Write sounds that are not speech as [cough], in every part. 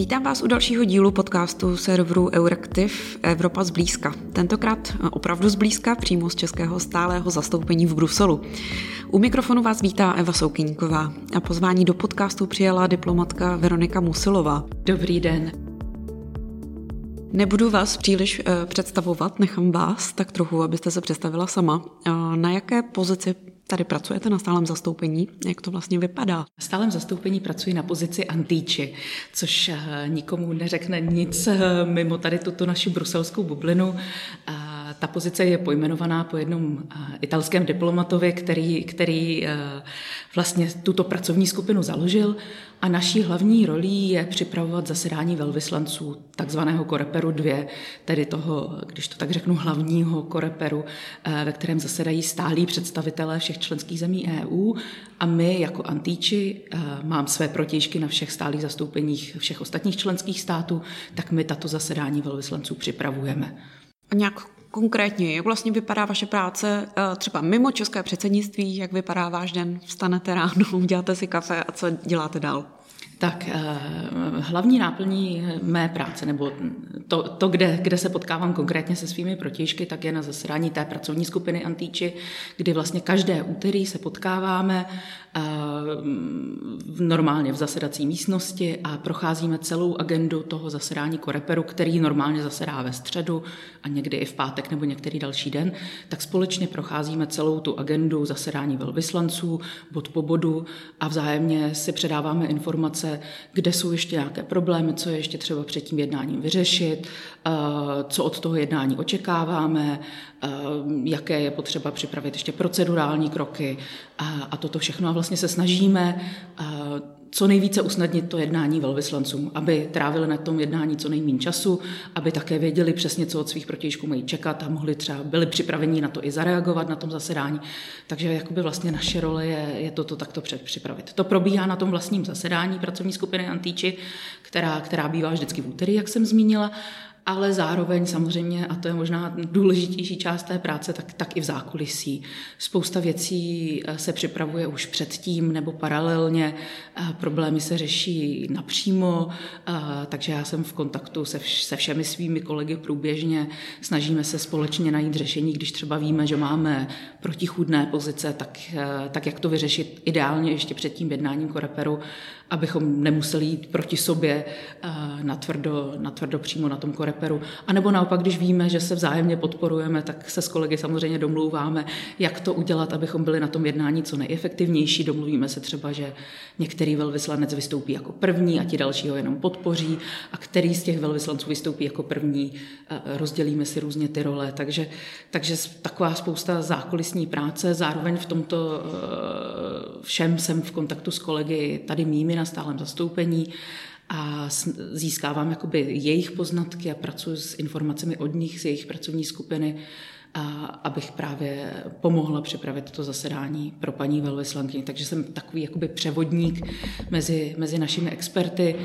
Vítám vás u dalšího dílu podcastu serveru Euraktiv Evropa zblízka. Tentokrát opravdu zblízka, přímo z českého stálého zastoupení v Bruselu. U mikrofonu vás vítá Eva Soukyníková a pozvání do podcastu přijela diplomatka Veronika Musilová. Dobrý den. Nebudu vás příliš uh, představovat, nechám vás tak trochu, abyste se představila sama. Uh, na jaké pozici tady pracujete na stálem zastoupení? Jak to vlastně vypadá? Na stálem zastoupení pracuji na pozici antíči, což uh, nikomu neřekne nic mimo tady tuto naši bruselskou bublinu. Ta pozice je pojmenovaná po jednom italském diplomatovi, který, který vlastně tuto pracovní skupinu založil a naší hlavní rolí je připravovat zasedání velvyslanců takzvaného Koreperu 2, tedy toho, když to tak řeknu, hlavního Koreperu, eh, ve kterém zasedají stálí představitelé všech členských zemí EU a my jako antíči, eh, mám své protěžky na všech stálých zastoupeních všech ostatních členských států, tak my tato zasedání velvyslanců připravujeme. A nějak konkrétně, jak vlastně vypadá vaše práce eh, třeba mimo české předsednictví, jak vypadá váš den, vstanete ráno, [laughs] uděláte si kafe a co děláte dál? Tak eh, hlavní náplní mé práce, nebo to, to kde, kde se potkávám konkrétně se svými protěžky, tak je na zasedání té pracovní skupiny Antíči, kdy vlastně každé úterý se potkáváme eh, normálně v zasedací místnosti a procházíme celou agendu toho zasedání Koreperu, který normálně zasedá ve středu a někdy i v pátek nebo některý další den, tak společně procházíme celou tu agendu zasedání velvyslanců, bod po bodu a vzájemně si předáváme informace kde jsou ještě nějaké problémy, co je ještě třeba před tím jednáním vyřešit, eh, co od toho jednání očekáváme, eh, jaké je potřeba připravit ještě procedurální kroky a, toto všechno. A vlastně se snažíme eh, co nejvíce usnadnit to jednání velvyslancům, aby trávili na tom jednání co nejméně času, aby také věděli přesně, co od svých protějšků mají čekat a mohli třeba byli připraveni na to i zareagovat na tom zasedání. Takže jakoby vlastně naše role je, je toto takto připravit. To probíhá na tom vlastním zasedání pracovní skupiny Antíči, která, která bývá vždycky v úterý, jak jsem zmínila ale zároveň samozřejmě, a to je možná důležitější část té práce, tak, tak i v zákulisí. Spousta věcí eh, se připravuje už předtím nebo paralelně, eh, problémy se řeší napřímo, eh, takže já jsem v kontaktu se, vš- se všemi svými kolegy průběžně, snažíme se společně najít řešení, když třeba víme, že máme protichůdné pozice, tak, tak jak to vyřešit ideálně ještě před tím jednáním koreperu, abychom nemuseli jít proti sobě natvrdo, natvrdo přímo na tom koreperu reperu. A nebo naopak, když víme, že se vzájemně podporujeme, tak se s kolegy samozřejmě domlouváme, jak to udělat, abychom byli na tom jednání co nejefektivnější. Domluvíme se třeba, že některý velvyslanec vystoupí jako první a ti další ho jenom podpoří a který z těch velvyslanců vystoupí jako první, rozdělíme si různě ty role. Takže, takže taková spousta zákulisní práce. Zároveň v tomto e, všem jsem v kontaktu s kolegy tady mými na stálem zastoupení a získávám jakoby jejich poznatky a pracuji s informacemi od nich, z jejich pracovní skupiny, a abych právě pomohla připravit to zasedání pro paní velvyslankyni. Takže jsem takový jakoby převodník mezi, mezi našimi experty,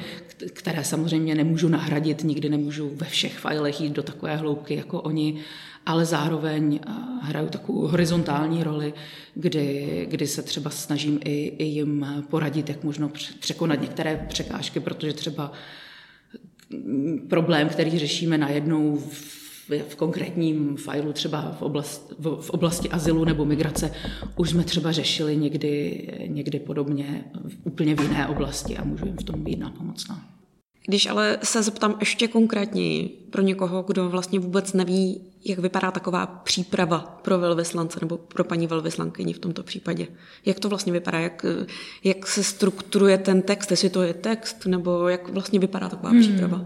které samozřejmě nemůžu nahradit, nikdy nemůžu ve všech filech jít do takové hloubky jako oni, ale zároveň eh, hraju takovou horizontální roli, kdy, kdy se třeba snažím i, i jim poradit, jak možno překonat některé překážky, protože třeba mm, problém, který řešíme najednou v v konkrétním failu, třeba v, oblast, v, v oblasti azylu nebo migrace, už jsme třeba řešili někdy, někdy podobně v úplně v jiné oblasti a můžu jim v tom být nápomocná. Když ale se zeptám ještě konkrétněji pro někoho, kdo vlastně vůbec neví, jak vypadá taková příprava pro velvyslance nebo pro paní velvyslankyni v tomto případě. Jak to vlastně vypadá, jak, jak se strukturuje ten text, jestli to je text, nebo jak vlastně vypadá taková hmm. příprava?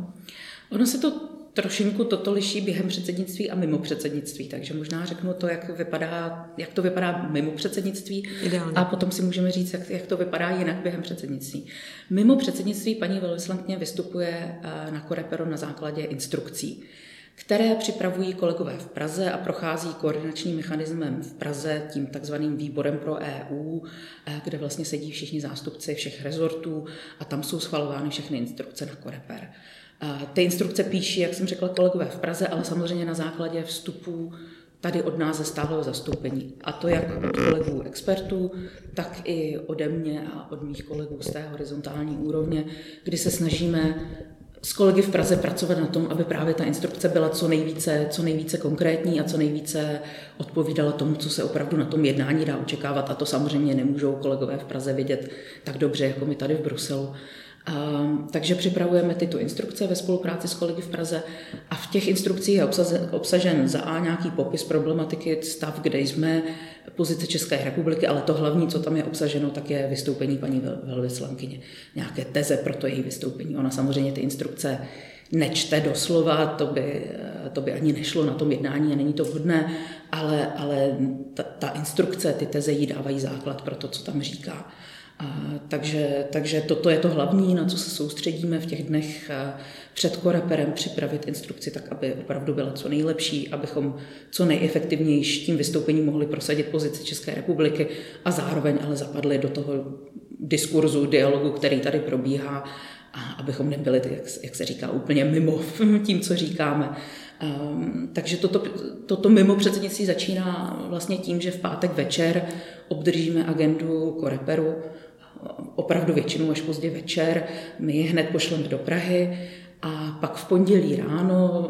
Ono se to trošinku toto liší během předsednictví a mimo předsednictví, takže možná řeknu to, jak, vypadá, jak to vypadá mimo předsednictví Ideálně. a potom si můžeme říct, jak, jak to vypadá jinak během předsednictví. Mimo předsednictví paní velvyslankně vystupuje eh, na Korepero na základě instrukcí které připravují kolegové v Praze a prochází koordinačním mechanismem v Praze, tím takzvaným výborem pro EU, eh, kde vlastně sedí všichni zástupci všech rezortů a tam jsou schvalovány všechny instrukce na Koreper. Ty instrukce píší, jak jsem řekla, kolegové v Praze, ale samozřejmě na základě vstupů tady od nás ze stáleho zastoupení. A to jak od kolegů expertů, tak i ode mě a od mých kolegů z té horizontální úrovně, kdy se snažíme s kolegy v Praze pracovat na tom, aby právě ta instrukce byla co nejvíce, co nejvíce konkrétní a co nejvíce odpovídala tomu, co se opravdu na tom jednání dá očekávat. A to samozřejmě nemůžou kolegové v Praze vidět tak dobře, jako my tady v Bruselu. Ehm, takže připravujeme tyto instrukce ve spolupráci s kolegy v Praze a v těch instrukcích je obsažen, za A nějaký popis problematiky, stav, kde jsme, pozice České republiky, ale to hlavní, co tam je obsaženo, tak je vystoupení paní velvyslankyně. Nějaké teze pro to její vystoupení. Ona samozřejmě ty instrukce nečte doslova, to by, to by ani nešlo na tom jednání a není to vhodné, ale, ale ta, ta instrukce, ty teze jí dávají základ pro to, co tam říká. Takže, takže toto je to hlavní, na co se soustředíme v těch dnech před koreperem, připravit instrukci tak, aby opravdu byla co nejlepší, abychom co nejefektivnější tím vystoupením mohli prosadit pozici České republiky a zároveň ale zapadli do toho diskurzu, dialogu, který tady probíhá, a abychom nebyli, jak, jak se říká, úplně mimo [laughs] tím, co říkáme. Um, takže toto, toto mimo předsednictví začíná vlastně tím, že v pátek večer obdržíme agendu Koreperu, opravdu většinou až pozdě večer. My ji hned pošleme do Prahy a pak v pondělí ráno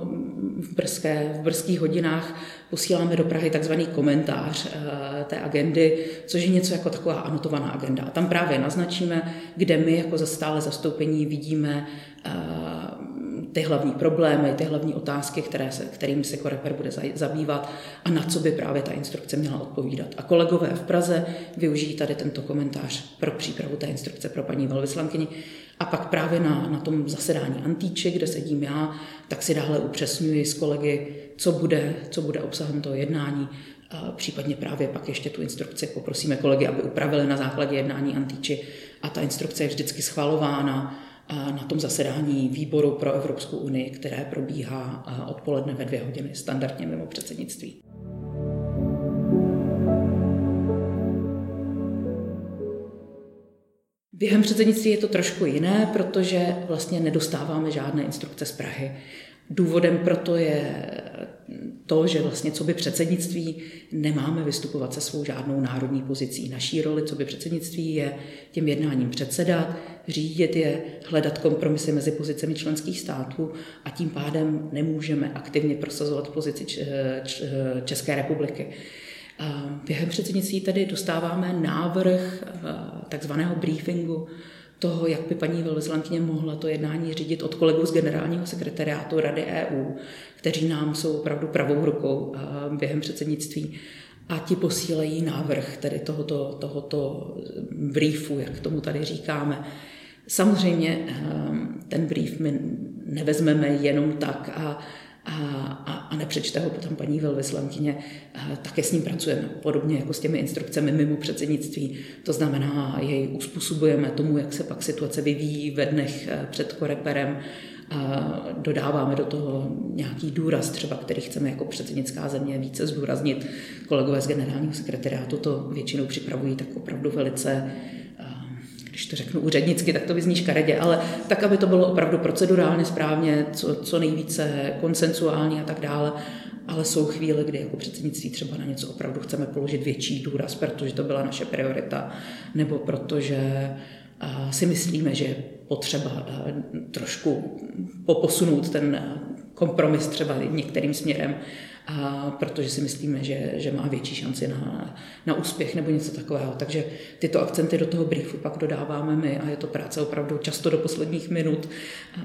v, brzké, v brzkých hodinách posíláme do Prahy takzvaný komentář eh, té agendy, což je něco jako taková anotovaná agenda. A tam právě naznačíme, kde my jako za stále zastoupení vidíme eh, ty hlavní problémy, ty hlavní otázky, které se, kterým se Koreper bude zabývat a na co by právě ta instrukce měla odpovídat. A kolegové v Praze využijí tady tento komentář pro přípravu té instrukce pro paní velvyslankyni. A pak právě na, na tom zasedání Antíči, kde sedím já, tak si dále upřesňuji s kolegy, co bude, co bude obsahem toho jednání, a případně právě pak ještě tu instrukci poprosíme kolegy, aby upravili na základě jednání Antíči a ta instrukce je vždycky schvalována na tom zasedání výboru pro Evropskou unii, které probíhá odpoledne ve dvě hodiny, standardně mimo předsednictví. Během předsednictví je to trošku jiné, protože vlastně nedostáváme žádné instrukce z Prahy. Důvodem proto je to, že vlastně co by předsednictví nemáme vystupovat se svou žádnou národní pozicí. Naší roli co by předsednictví je těm jednáním předsedat, řídit je, hledat kompromisy mezi pozicemi členských států a tím pádem nemůžeme aktivně prosazovat pozici České republiky. Během předsednictví tedy dostáváme návrh takzvaného briefingu toho, jak by paní velvyslankyně mohla to jednání řídit od kolegů z generálního sekretariátu Rady EU, kteří nám jsou opravdu pravou rukou během předsednictví. A ti posílejí návrh tedy tohoto, tohoto briefu, jak tomu tady říkáme. Samozřejmě ten brief my nevezmeme jenom tak a a, a, a nepřečte ho potom paní velvyslankyně, také s ním pracujeme, podobně jako s těmi instrukcemi mimo předsednictví. To znamená, jej uspůsobujeme tomu, jak se pak situace vyvíjí ve dnech e, před koreperem, a dodáváme do toho nějaký důraz, třeba který chceme jako předsednická země více zdůraznit. Kolegové z generálního sekretariátu to většinou připravují tak opravdu velice když to řeknu úřednicky, tak to vyzní škaredě, ale tak, aby to bylo opravdu procedurálně správně, co, co nejvíce konsensuální a tak dále. Ale jsou chvíle, kdy jako předsednictví třeba na něco opravdu chceme položit větší důraz, protože to byla naše priorita, nebo protože si myslíme, že je potřeba trošku poposunout ten kompromis třeba některým směrem a protože si myslíme, že, že má větší šanci na, na úspěch nebo něco takového. Takže tyto akcenty do toho briefu pak dodáváme my a je to práce opravdu často do posledních minut.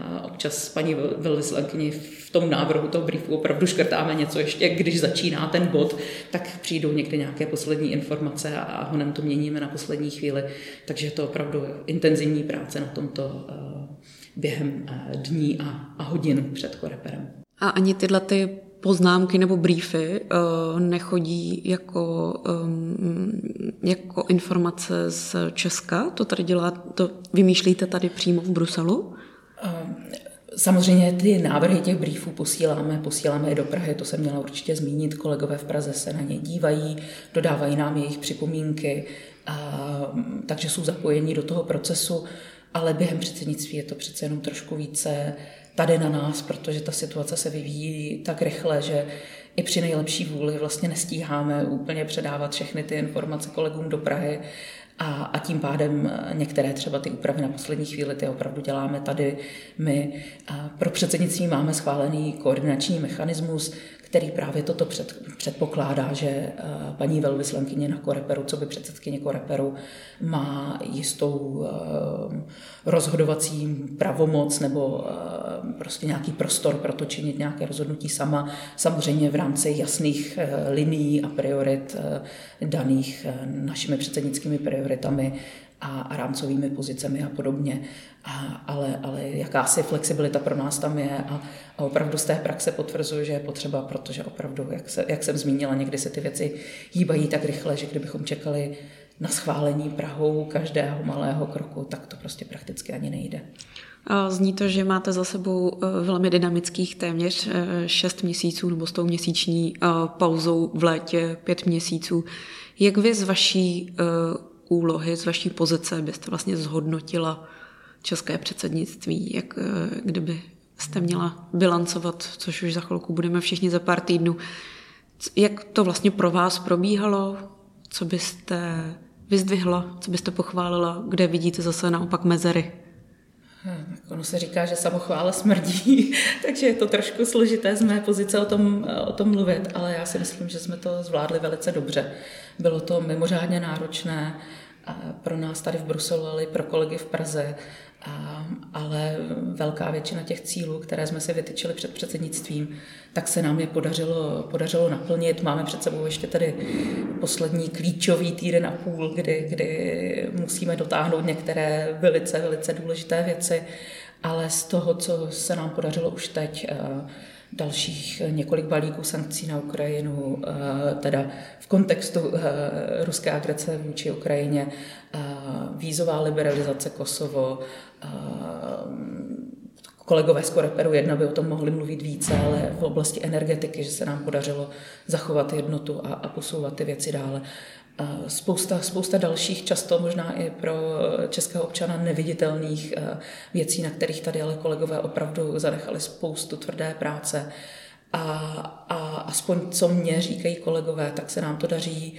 A občas paní velvyslankyni v tom návrhu toho briefu opravdu škrtáme něco ještě, když začíná ten bod, tak přijdou někdy nějaké poslední informace a honem to měníme na poslední chvíli. Takže je to opravdu intenzivní práce na tomto uh, během uh, dní a, a hodin před koreperem. A ani tyhle ty poznámky nebo briefy uh, nechodí jako, um, jako informace z Česka? To tady dělá, to vymýšlíte tady přímo v Bruselu? Samozřejmě ty návrhy těch briefů posíláme, posíláme je do Prahy, to jsem měla určitě zmínit, kolegové v Praze se na ně dívají, dodávají nám jejich připomínky, a, takže jsou zapojeni do toho procesu, ale během předsednictví je to přece jenom trošku více tady na nás, protože ta situace se vyvíjí tak rychle, že i při nejlepší vůli vlastně nestíháme úplně předávat všechny ty informace kolegům do Prahy a, a tím pádem některé třeba ty úpravy na poslední chvíli ty opravdu děláme tady my. A pro předsednictví máme schválený koordinační mechanismus, který právě toto před, předpokládá, že eh, paní velvyslankyně na Koreperu, co by předsedkyně Koreperu, má jistou eh, rozhodovací pravomoc nebo eh, prostě nějaký prostor pro to činit nějaké rozhodnutí sama, samozřejmě v rámci jasných linií a priorit daných našimi předsednickými prioritami a, rámcovými pozicemi a podobně. A, ale, ale jakási flexibilita pro nás tam je a, a opravdu z té praxe potvrzuje, že je potřeba, protože opravdu, jak, se, jak jsem zmínila, někdy se ty věci hýbají tak rychle, že kdybychom čekali na schválení Prahou každého malého kroku, tak to prostě prakticky ani nejde. Zní to, že máte za sebou e, velmi dynamických téměř 6 e, měsíců nebo s tou měsíční e, pauzou v létě 5 měsíců. Jak vy z vaší úlohy, z vaší pozice byste vlastně zhodnotila české předsednictví, jak kdyby jste měla bilancovat, což už za chvilku budeme všichni za pár týdnů. Jak to vlastně pro vás probíhalo? Co byste vyzdvihla, co byste pochválila, kde vidíte zase naopak mezery? Hmm, ono se říká, že samochvála smrdí, [laughs] takže je to trošku složité z mé pozice o tom, o tom mluvit, ale já si myslím, že jsme to zvládli velice dobře. Bylo to mimořádně náročné pro nás tady v Bruselu, ale i pro kolegy v Praze a, ale velká většina těch cílů, které jsme si vytyčili před předsednictvím, tak se nám je podařilo, podařilo naplnit. Máme před sebou ještě tady poslední klíčový týden a půl, kdy, kdy musíme dotáhnout některé velice, velice důležité věci, ale z toho, co se nám podařilo už teď, eh, dalších několik balíků sankcí na Ukrajinu, eh, teda v kontextu eh, ruské agrese vůči Ukrajině, vízová liberalizace Kosovo, kolegové z Koreperu 1 by o tom mohli mluvit více, ale v oblasti energetiky, že se nám podařilo zachovat jednotu a, a posouvat ty věci dále. Spousta, spousta dalších, často možná i pro českého občana neviditelných věcí, na kterých tady ale kolegové opravdu zanechali spoustu tvrdé práce. A, a aspoň co mě říkají kolegové, tak se nám to daří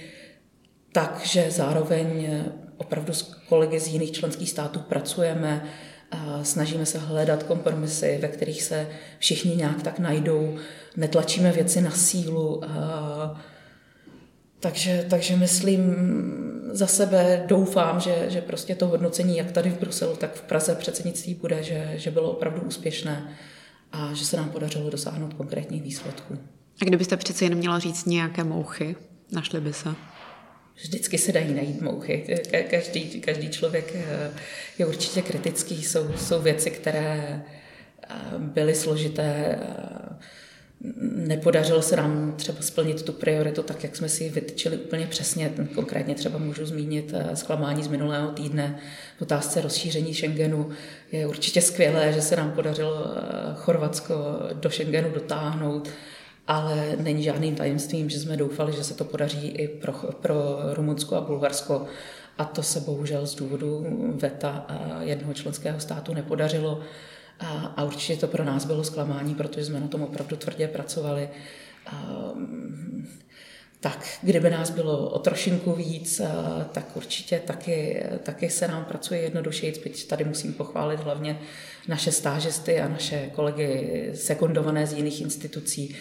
tak, že zároveň opravdu s kolegy z jiných členských států pracujeme, snažíme se hledat kompromisy, ve kterých se všichni nějak tak najdou, netlačíme věci na sílu. Takže, takže myslím za sebe, doufám, že, že prostě to hodnocení, jak tady v Bruselu, tak v Praze předsednictví bude, že, že bylo opravdu úspěšné a že se nám podařilo dosáhnout konkrétních výsledků. A kdybyste přece jen měla říct nějaké mouchy, našly by se? Vždycky se dají najít mouchy. Každý, každý člověk eh, je určitě kritický. Jsou, jsou věci, které eh, byly složité. Eh, nepodařilo se nám třeba splnit tu prioritu tak, jak jsme si vytyčili úplně přesně. Konkrétně třeba můžu zmínit zklamání z minulého týdne v otázce rozšíření Schengenu. Je určitě skvělé, že se nám podařilo Chorvatsko do Schengenu dotáhnout ale není žádným tajemstvím, že jsme doufali, že se to podaří i pro, pro Rumunsko a Bulharsko. A to se bohužel z důvodu VETA jednoho členského státu nepodařilo. A, a určitě to pro nás bylo zklamání, protože jsme na tom opravdu tvrdě pracovali. A, tak kdyby nás bylo o trošinku víc, tak určitě taky, taky se nám pracuje jednodušeji. Byť tady musím pochválit hlavně naše stážisty a naše kolegy sekundované z jiných institucí,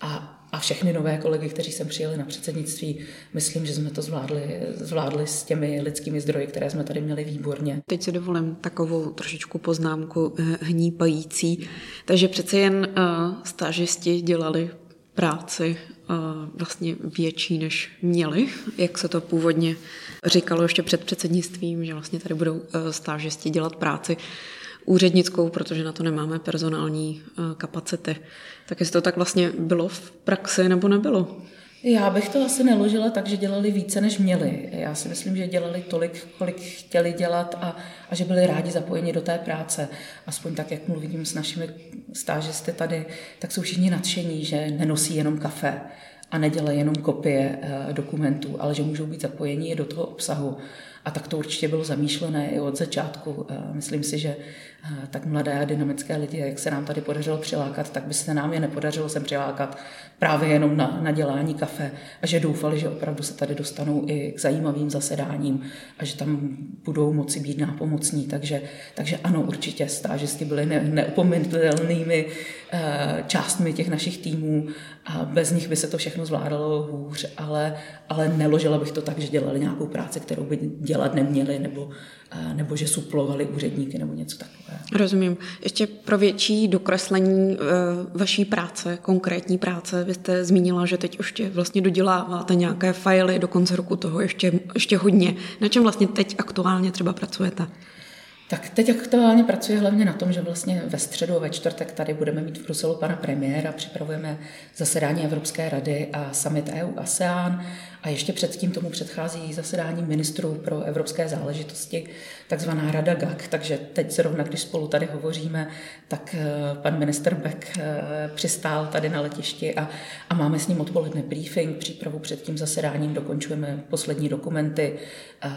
a, a všechny nové kolegy, kteří sem přijeli na předsednictví, myslím, že jsme to zvládli, zvládli s těmi lidskými zdroji, které jsme tady měli výborně. Teď si dovolím takovou trošičku poznámku eh, hnípající. Takže přece jen uh, stážisti dělali práci uh, vlastně větší, než měli, jak se to původně říkalo ještě před předsednictvím, že vlastně tady budou stážisti dělat práci úřednickou, protože na to nemáme personální eh, kapacity. Tak jestli to tak vlastně bylo v praxi nebo nebylo? Já bych to asi neložila tak, že dělali více, než měli. Já si myslím, že dělali tolik, kolik chtěli dělat a, a že byli rádi zapojeni do té práce. Aspoň tak, jak mluvím s našimi stážisty tady, tak jsou všichni nadšení, že nenosí jenom kafe a nedělají jenom kopie e, dokumentů, ale že můžou být zapojeni do toho obsahu A tak to určitě bylo zamýšlené i od začátku. Myslím si, že tak mladé a dynamické lidi, jak se nám tady podařilo přilákat, tak by se nám je nepodařilo sem přilákat právě jenom na, na dělání kafe a že doufali, že opravdu se tady dostanou i k zajímavým zasedáním a že tam budou moci být nápomocní. Takže, takže ano, určitě stážisti byli ne, neupomenutelnými uh, částmi těch našich týmů a bez nich by se to všechno zvládalo hůř, ale, ale neložila bych to tak, že dělali nějakou práci, kterou by dělat neměli, nebo, nebo že suplovali úředníky nebo něco takového. Rozumím. Ještě pro větší dokreslení uh, vaší práce, konkrétní práce, vy jste zmínila, že teď ještě vlastně doděláváte nějaké fajly, do konce roku toho ještě, ještě hodně. Na čem vlastně teď aktuálně třeba pracujete? Tak teď aktuálně pracuje hlavně na tom, že vlastně ve středu a ve čtvrtek tady budeme mít v Bruselu pana premiéra, připravujeme zasedání Evropské rady a summit EU ASEAN a ještě předtím tomu předchází zasedání ministrů pro evropské záležitosti, takzvaná Rada GAK, takže teď zrovna, když spolu tady hovoříme, tak eh, pan minister Beck eh, přistál tady na letišti a, a máme s ním odpoledne briefing, přípravu před tím zasedáním, dokončujeme poslední dokumenty, eh,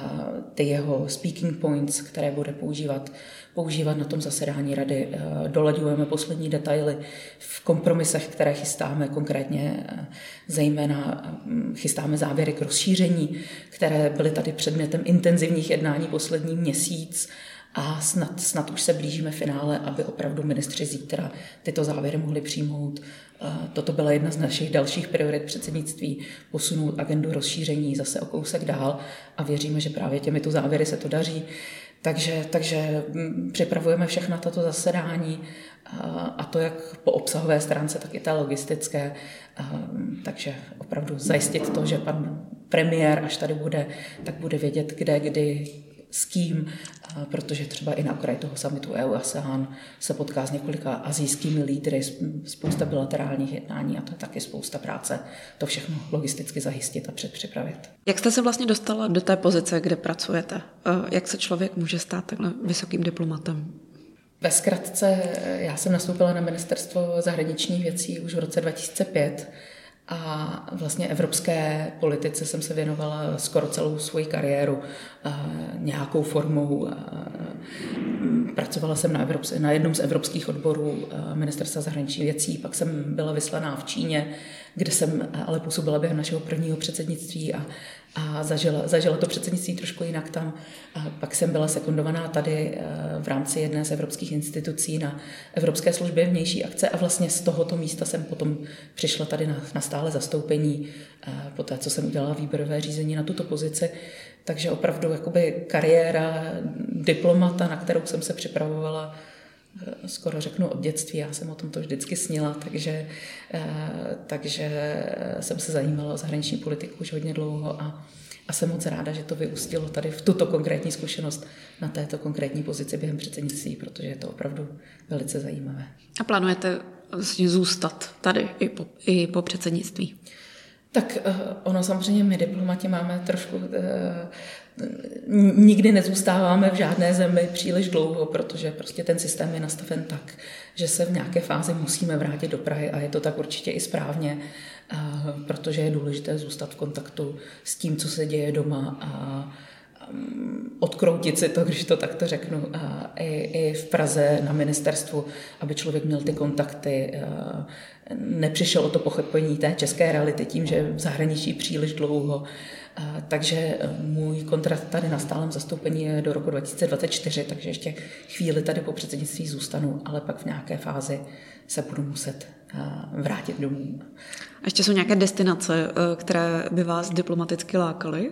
ty jeho speaking points, které bude používat používat na tom zasedání rady. Eh, dolaďujeme poslední detaily v kompromisech, které chystáme, konkrétně eh, zejména hm, chystáme závěry k rozšíření, které byly tady předmětem intenzivních jednání poslední měsíc a snad, snad už se blížíme finále, aby opravdu ministři zítra tyto závěry mohli přijmout. Eh, toto byla jedna z našich dalších priorit předsednictví, posunout agendu rozšíření zase o kousek dál a věříme, že právě těmito závěry se to daří. Takže, takže mm, připravujeme všechna tato zasedání a to jak po obsahové stránce, tak i té logistické. Takže opravdu zajistit to, že pan premiér, až tady bude, tak bude vědět, kde, kdy, s kým, protože třeba i na okraji toho samitu EU ASEAN se potká s několika azijskými lídry, spousta bilaterálních jednání a to je taky spousta práce to všechno logisticky zajistit a předpřipravit. Jak jste se vlastně dostala do té pozice, kde pracujete? Jak se člověk může stát takhle vysokým diplomatem? Ve zkratce, já jsem nastoupila na ministerstvo zahraničních věcí už v roce 2005 a vlastně evropské politice jsem se věnovala skoro celou svoji kariéru nějakou formou. Pracovala jsem na, Evrops- na jednom z evropských odborů ministerstva zahraničních věcí, pak jsem byla vyslaná v Číně, kde jsem ale působila během našeho prvního předsednictví a a zažila, zažila to předsednictví trošku jinak tam. A pak jsem byla sekundovaná tady eh, v rámci jedné z evropských institucí na Evropské službě vnější akce a vlastně z tohoto místa jsem potom přišla tady na, na stále zastoupení eh, po té, co jsem udělala výběrové řízení na tuto pozici. Takže opravdu jakoby kariéra diplomata, na kterou jsem se připravovala, skoro řeknu od dětství, já jsem o tom to vždycky snila, takže, takže jsem se zajímala o zahraniční politiku už hodně dlouho a, a jsem moc ráda, že to vyústilo tady v tuto konkrétní zkušenost na této konkrétní pozici během předsednictví, protože je to opravdu velice zajímavé. A plánujete vlastně zůstat tady i po, i po předsednictví? Tak uh, ono samozřejmě my diplomati máme trošku uh, nikdy nezůstáváme v žádné zemi příliš dlouho, protože prostě ten systém je nastaven tak, že se v nějaké fázi musíme vrátit do Prahy a je to tak určitě i správně, protože je důležité zůstat v kontaktu s tím, co se děje doma a odkroutit si to, když to takto řeknu, i, i v Praze na ministerstvu, aby člověk měl ty kontakty, nepřišel o to pochopení té české reality tím, že v zahraničí příliš dlouho. Takže e, můj kontrakt tady na stálem zastoupení je do roku 2024, takže ještě chvíli tady po předsednictví zůstanu, ale pak v nějaké fázi se budu muset vrátit domů. A ještě jsou nějaké destinace, e, které by vás diplomaticky lákaly?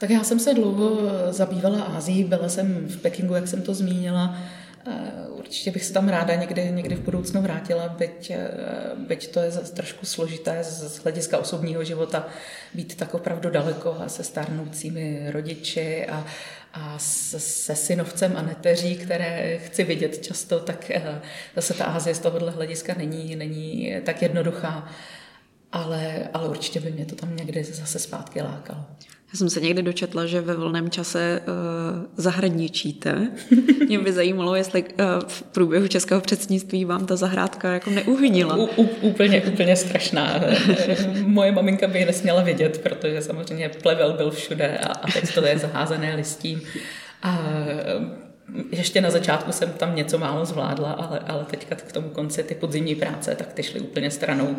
Tak já jsem se dlouho zabývala Ázií, byla jsem v Pekingu, jak jsem to zmínila. Eh, určitě bych se tam ráda někdy, někdy v budoucnu vrátila, byť, eh, byť to je trošku složité z hlediska osobního života být tak opravdu daleko a se stárnoucími rodiči a, a se synovcem a neteří, které chci vidět často, tak eh, zase ta Ázie z tohohle hlediska není, není tak jednoduchá, ale, ale určitě by mě to tam někdy zase zpátky lákalo. Já jsem se někdy dočetla, že ve volném čase uh, zahradničíte. [laughs] Mě by zajímalo, jestli uh, v průběhu českého předsednictví vám ta zahrádka jako neuhnila. U, u, úplně, úplně strašná. [laughs] Moje maminka by ji nesměla vidět, protože samozřejmě plevel byl všude a, a teď to je zaházené listím. A ještě na začátku jsem tam něco málo zvládla, ale, ale teďka k tomu konci ty podzimní práce, tak ty šly úplně stranou.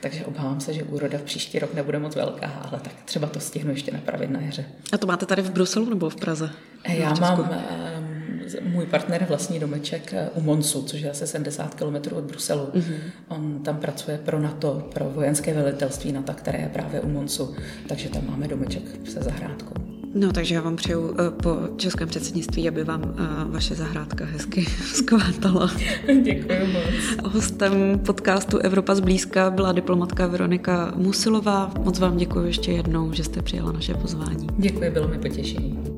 Takže obávám se, že úroda v příští rok nebude moc velká, ale tak třeba to stihnu ještě napravit na jaře. A to máte tady v Bruselu nebo v Praze? Já mám ehm, můj partner vlastní domeček eh, u Monsu, což je asi 70 km od Bruselu. Mm-hmm. On tam pracuje pro NATO, pro vojenské velitelství NATO, které je právě u Monsu, takže tam máme domeček se zahrádkou. No, takže já vám přeju uh, po českém předsednictví, aby vám uh, vaše zahrádka hezky [laughs] zkvátala. [laughs] Děkuji moc. Hostem podcastu Evropa zblízka byla diplomatka Veronika Musilová. Moc vám děkuji ještě jednou, že jste přijala naše pozvání. Děkuji, bylo mi potěšení.